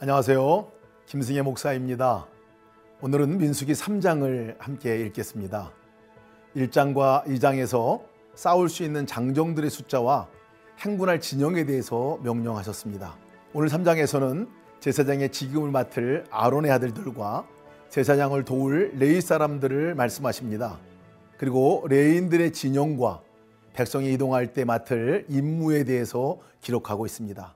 안녕하세요. 김승혜 목사입니다. 오늘은 민수기 3장을 함께 읽겠습니다. 1장과 2장에서 싸울 수 있는 장정들의 숫자와 행군할 진영에 대해서 명령하셨습니다. 오늘 3장에서는 제사장의 직임을 맡을 아론의 아들들과 제사장을 도울 레이 사람들을 말씀하십니다. 그리고 레인들의 진영과 백성이 이동할 때 맡을 임무에 대해서 기록하고 있습니다.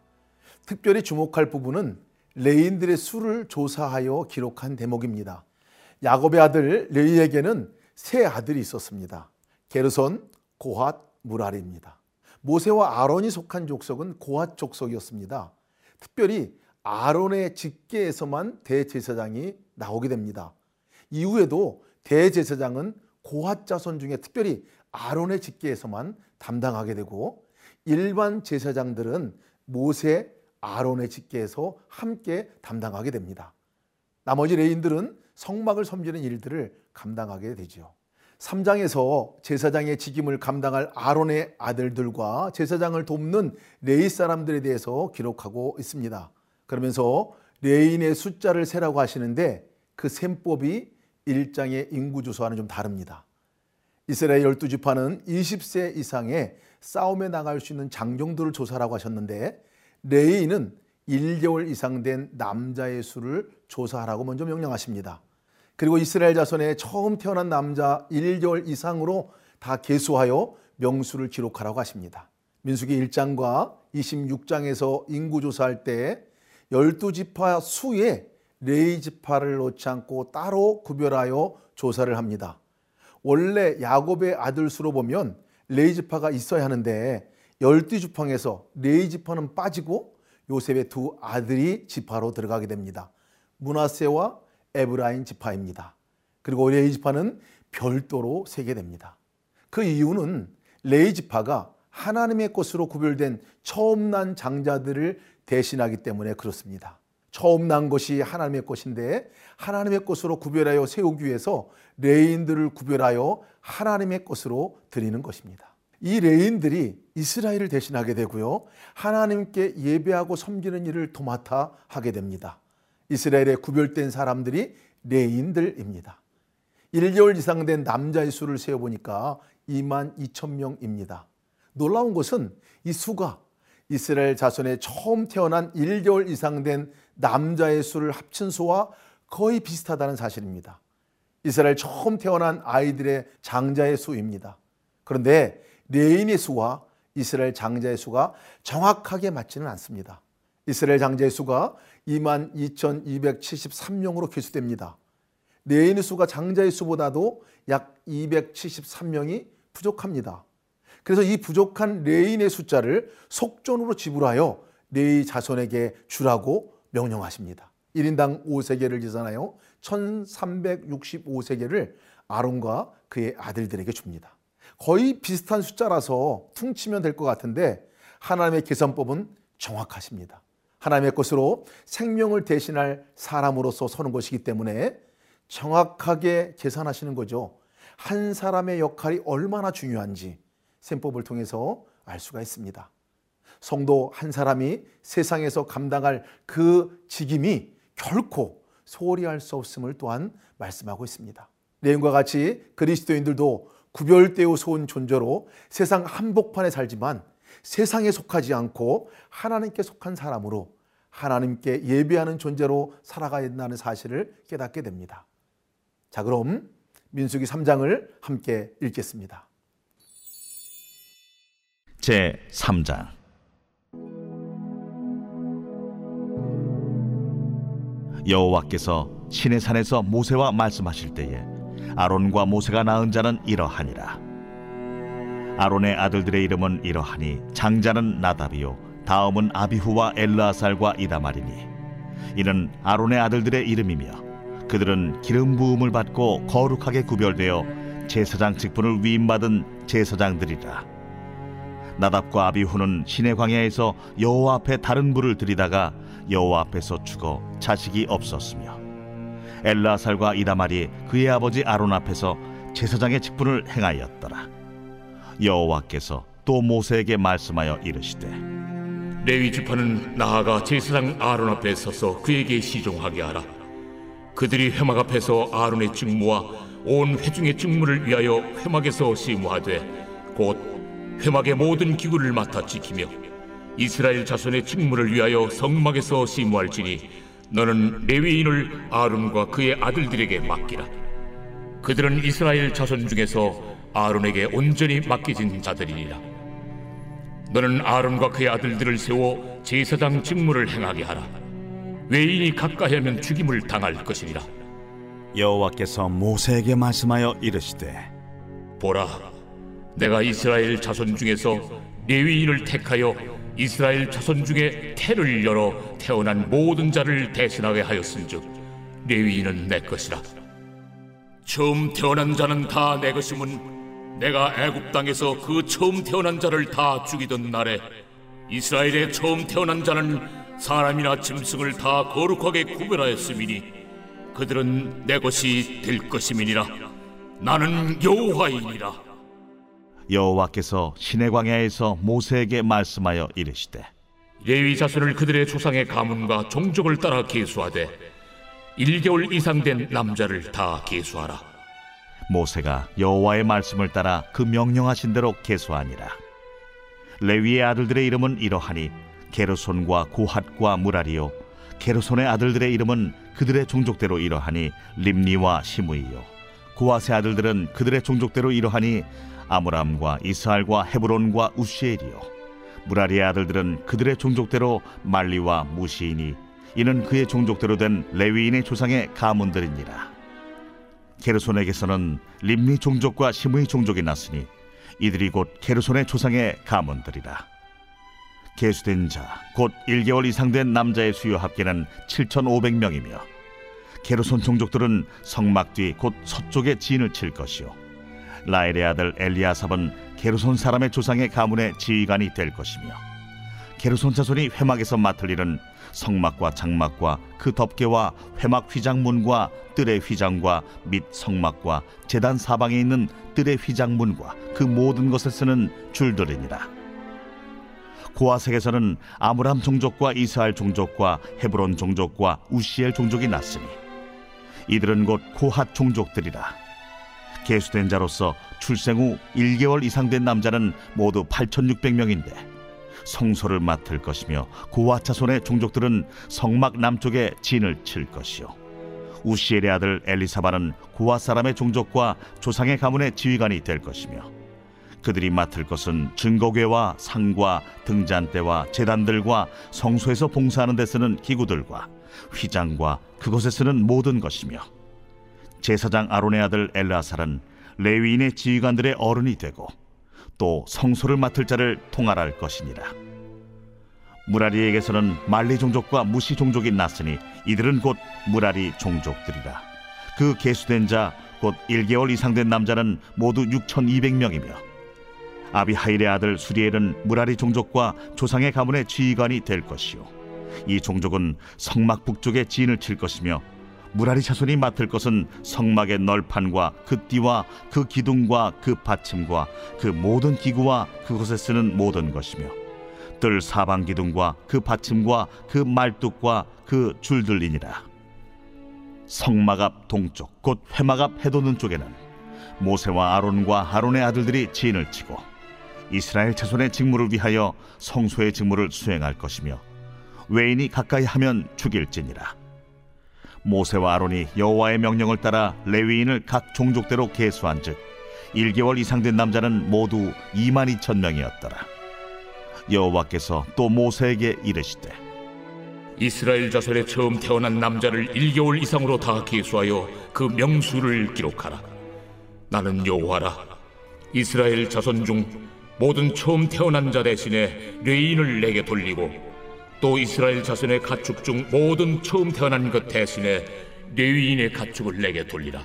특별히 주목할 부분은 레인들의 수를 조사하여 기록한 대목입니다. 야곱의 아들 레이에게는 세 아들이 있었습니다. 게르손, 고핫, 무랄입니다. 모세와 아론이 속한 족속은 고핫 족속이었습니다. 특별히 아론의 직계에서만 대제사장이 나오게 됩니다. 이후에도 대제사장은 고핫 자손 중에 특별히 아론의 직계에서만 담당하게 되고 일반 제사장들은 모세, 아론의 직계에서 함께 담당하게 됩니다. 나머지 레위인들은 성막을 섬기는 일들을 감당하게 되죠. 3장에서 제사장의 직임을 감당할 아론의 아들들과 제사장을 돕는 레위 사람들에 대해서 기록하고 있습니다. 그러면서 레위인의 숫자를 세라고 하시는데 그 셈법이 1장의 인구조사와는 좀 다릅니다. 이스라엘 12지파는 20세 이상의 싸움에 나갈 수 있는 장정들을 조사라고 하셨는데 레이는 1개월 이상 된 남자의 수를 조사하라고 먼저 명령하십니다. 그리고 이스라엘 자손의 처음 태어난 남자 1개월 이상으로 다 계수하여 명수를 기록하라고 하십니다. 민수기 1장과 26장에서 인구 조사할 때 12지파 수에 레이 지파를 놓지 않고 따로 구별하여 조사를 합니다. 원래 야곱의 아들 수로 보면 레위 지파가 있어야 하는데 열두 지파에서 레위 지파는 빠지고 요셉의 두 아들이 지파로 들어가게 됩니다. 므낫세와 에브라임 지파입니다. 그리고 레위 지파는 별도로 세게 됩니다. 그 이유는 레위 지파가 하나님의 것으로 구별된 처음 난 장자들을 대신하기 때문에 그렇습니다. 처음 난 것이 하나님의 것인데 하나님의 것으로 구별하여 세우기 위해서 레위인들을 구별하여 하나님의 것으로 드리는 것입니다. 이 레위인들이 이스라엘을 대신하게 되고요. 하나님께 예배하고 섬기는 일을 도맡아 하게 됩니다. 이스라엘에 구별된 사람들이 레위인들입니다. 1개월 이상 된 남자의 수를 세어보니까 2만 2천 명입니다. 놀라운 것은 이 수가 이스라엘 자손의 처음 태어난 1개월 이상 된 남자의 수를 합친 수와 거의 비슷하다는 사실입니다. 이스라엘 처음 태어난 아이들의 장자의 수입니다. 그런데 레위인의 수와 이스라엘 장자의 수가 정확하게 맞지는 않습니다. 이스라엘 장자의 수가 2만 2,273명으로 계수됩니다. 레위인의 수가 장자의 수보다도 약 273명이 부족합니다. 그래서 이 부족한 레위인의 숫자를 속전으로 지불하여 레이 자손에게 주라고 명령하십니다. 1인당 5세계를 지잖아요. 1365세계를 아론과 그의 아들들에게 줍니다. 거의 비슷한 숫자라서 퉁치면 될 것 같은데 하나님의 계산법은 정확하십니다. 하나님의 것으로 생명을 대신할 사람으로서 서는 것이기 때문에 정확하게 계산하시는 거죠. 한 사람의 역할이 얼마나 중요한지 셈법을 통해서 알 수가 있습니다. 성도 한 사람이 세상에서 감당할 그 직임이 결코 소홀히 할 수 없음을 또한 말씀하고 있습니다. 내용과 같이 그리스도인들도 구별되어 온 존재로 세상 한복판에 살지만 세상에 속하지 않고 하나님께 속한 사람으로 하나님께 예배하는 존재로 살아가야 된다는 사실을 깨닫게 됩니다. 자, 그럼 민수기 3장을 함께 읽겠습니다. 제 3장 여호와께서 신의 산에서 모세와 말씀하실 때에 아론과 모세가 낳은 자는 이러하니라. 아론의 아들들의 이름은 이러하니 장자는 나답이요 다음은 아비후와 엘르아살과 이다말이니. 이는 아론의 아들들의 이름이며 그들은 기름 부음을 받고 거룩하게 구별되어 제사장 직분을 위임받은 제사장들이라. 나답과 아비후는 시내 광야에서 여호와 앞에 다른 불을 들이다가 여호와 앞에서 죽어 자식이 없었으며 엘라살과 이다말이 그의 아버지 아론 앞에서 제사장의 직분을 행하였더라 여호와께서 또 모세에게 말씀하여 이르시되 레위 지파는 나아가 제사장 아론 앞에 서서 그에게 시종하게 하라. 그들이 회막 앞에서 아론의 직무와 온 회중의 직무를 위하여 회막에서 시무하되 곧 회막의 모든 기구를 맡아 지키며 이스라엘 자손의 직무를 위하여 성막에서 시무할지니 너는 레위인을 아론과 그의 아들들에게 맡기라. 그들은 이스라엘 자손 중에서 아론에게 온전히 맡겨진 자들이니라. 너는 아론과 그의 아들들을 세워 제사장 직무를 행하게 하라. 외인이 가까이 하면 죽임을 당할 것이니라. 여호와께서 모세에게 말씀하여 이르시되 보라, 내가 이스라엘 자손 중에서 레위인을 택하여 이스라엘 자손 중에 태를 열어 태어난 모든 자를 대신하게 하였은즉 레위인은 내 것이라. 처음 태어난 자는 다 내 것임은 내가 애굽 땅에서 그 처음 태어난 자를 다 죽이던 날에 이스라엘의 처음 태어난 자는 사람이나 짐승을 다 거룩하게 구별하였음이니 그들은 내 것이 될 것임이니라 나는 여호와이니라 여호와께서 시내 광야에서 모세에게 말씀하여 이르시되 레위 자손을 그들의 조상의 가문과 종족을 따라 계수하되 1개월 이상 된 남자를 다 계수하라. 모세가 여호와의 말씀을 따라 그 명령하신 대로 계수하니라. 레위의 아들들의 이름은 이러하니 게르손과 고핫과 무라리요 게르손의 아들들의 이름은 그들의 종족대로 이러하니 림니와 시므이요 고핫의 아들들은 그들의 종족대로 이러하니 아므람과 이스할과 헤브론과 우시엘이요. 무라리의 아들들은 그들의 종족대로 말리와 무시이니 이는 그의 종족대로 된 레위인의 조상의 가문들이니라. 게르손에게서는 림니 종족과 시므이 종족이 났으니 이들이 곧 게르손의 조상의 가문들이라. 계수된 자 곧 1개월 이상 된 남자의 수요 합계는 7,500명이며 게르손 종족들은 성막 뒤 곧 서쪽에 진을 칠 것이요 라엘의 아들 엘리아삽은 게르손 사람의 조상의 가문의 지휘관이 될 것이며 게르손 자손이 회막에서 맡을 일은 성막과 장막과 그 덮개와 회막 휘장문과 뜰의 휘장과 및 성막과 제단 사방에 있는 뜰의 휘장문과 그 모든 것을 쓰는 줄들이니라. 고아색에서는 아므람 종족과 이스라엘 종족과 헤브론 종족과 우시엘 종족이 났으니 이들은 곧 고핫 종족들이라. 계수된 자로서 출생 후 1개월 이상 된 남자는 모두 8,600명인데 성소를 맡을 것이며 고아 자손의 종족들은 성막 남쪽에 진을 칠 것이요 우시엘의 아들 엘리사바는 고아 사람의 종족과 조상의 가문의 지휘관이 될 것이며 그들이 맡을 것은 증거궤와 상과 등잔대와 제단들과 성소에서 봉사하는 데 쓰는 기구들과 휘장과 그것에 쓰는 모든 것이며 제사장 아론의 아들 엘라살은 레위인의 지휘관들의 어른이 되고 또 성소를 맡을 자를 통할할 것이니라. 무라리에게서는 말리 종족과 무시 종족이 났으니 이들은 곧 무라리 종족들이라. 그 계수된 자 곧 1개월 이상 된 남자는 모두 6,200명이며 아비하일의 아들 수리엘은 무라리 종족과 조상의 가문의 지휘관이 될 것이요 이 종족은 성막 북쪽에 진을 칠 것이며 무라리 자손이 맡을 것은 성막의 널판과 그 띠와 그 기둥과 그 받침과 그 모든 기구와 그곳에 쓰는 모든 것이며 뜰 사방 기둥과 그 받침과 그 말뚝과 그 줄들이니라. 성막 앞 동쪽 곧 회막 앞 해돋는 쪽에는 모세와 아론과 아론의 아들들이 진을 치고 이스라엘 자손의 직무를 위하여 성소의 직무를 수행할 것이며 외인이 가까이 하면 죽일지니라. 모세와 아론이 여호와의 명령을 따라 레위인을 각 종족대로 계수한즉 1개월 이상 된 남자는 모두 2만 2천 명이었더라. 여호와께서 또 모세에게 이르시되 이스라엘 자손의 처음 태어난 남자를 1개월 이상으로 다 계수하여 그 명수를 기록하라. 나는 여호와라. 이스라엘 자손 중 모든 처음 태어난 자 대신에 레인을 내게 돌리고 또 이스라엘 자손의 가축 중 모든 처음 태어난 것 대신에 레위인의 가축을 내게 돌리라.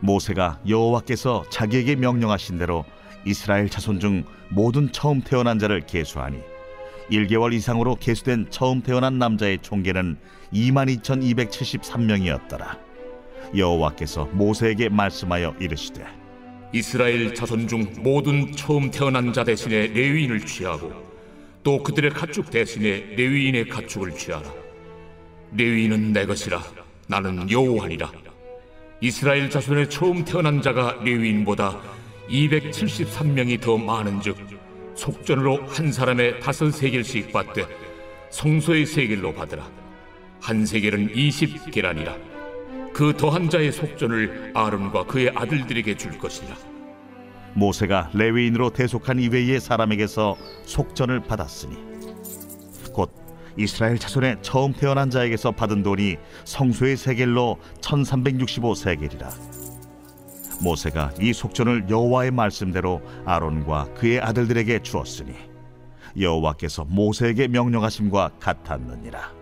모세가 여호와께서 자기에게 명령하신 대로 이스라엘 자손 중 모든 처음 태어난 자를 계수하니 1개월 이상으로 계수된 처음 태어난 남자의 총계는 22,273명이었더라. 여호와께서 모세에게 말씀하여 이르시되 이스라엘 자손 중 모든 처음 태어난 자 대신에 레위인을 취하고 또 그들의 가축 대신에 레위인의 가축을 취하라. 레위인은 내 것이라 나는 여호와니라. 이스라엘 자손의 처음 태어난 자가 레위인보다 273명이 더 많은즉 속전으로 한 사람의 다섯 세겔씩 받되 성소의 세겔로 받으라. 한 세겔은 20계란이라. 그 더한 자의 속전을 아론과 그의 아들들에게 줄 것이라. 모세가 레위인으로 대속한 이외의 사람에게서 속전을 받았으니 곧 이스라엘 자손의 처음 태어난 자에게서 받은 돈이 성소의 세겔로 1365 세겔이라. 모세가 이 속전을 여호와의 말씀대로 아론과 그의 아들들에게 주었으니 여호와께서 모세에게 명령하심과 같았느니라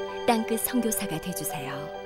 땅끝 선교사가 되주세요.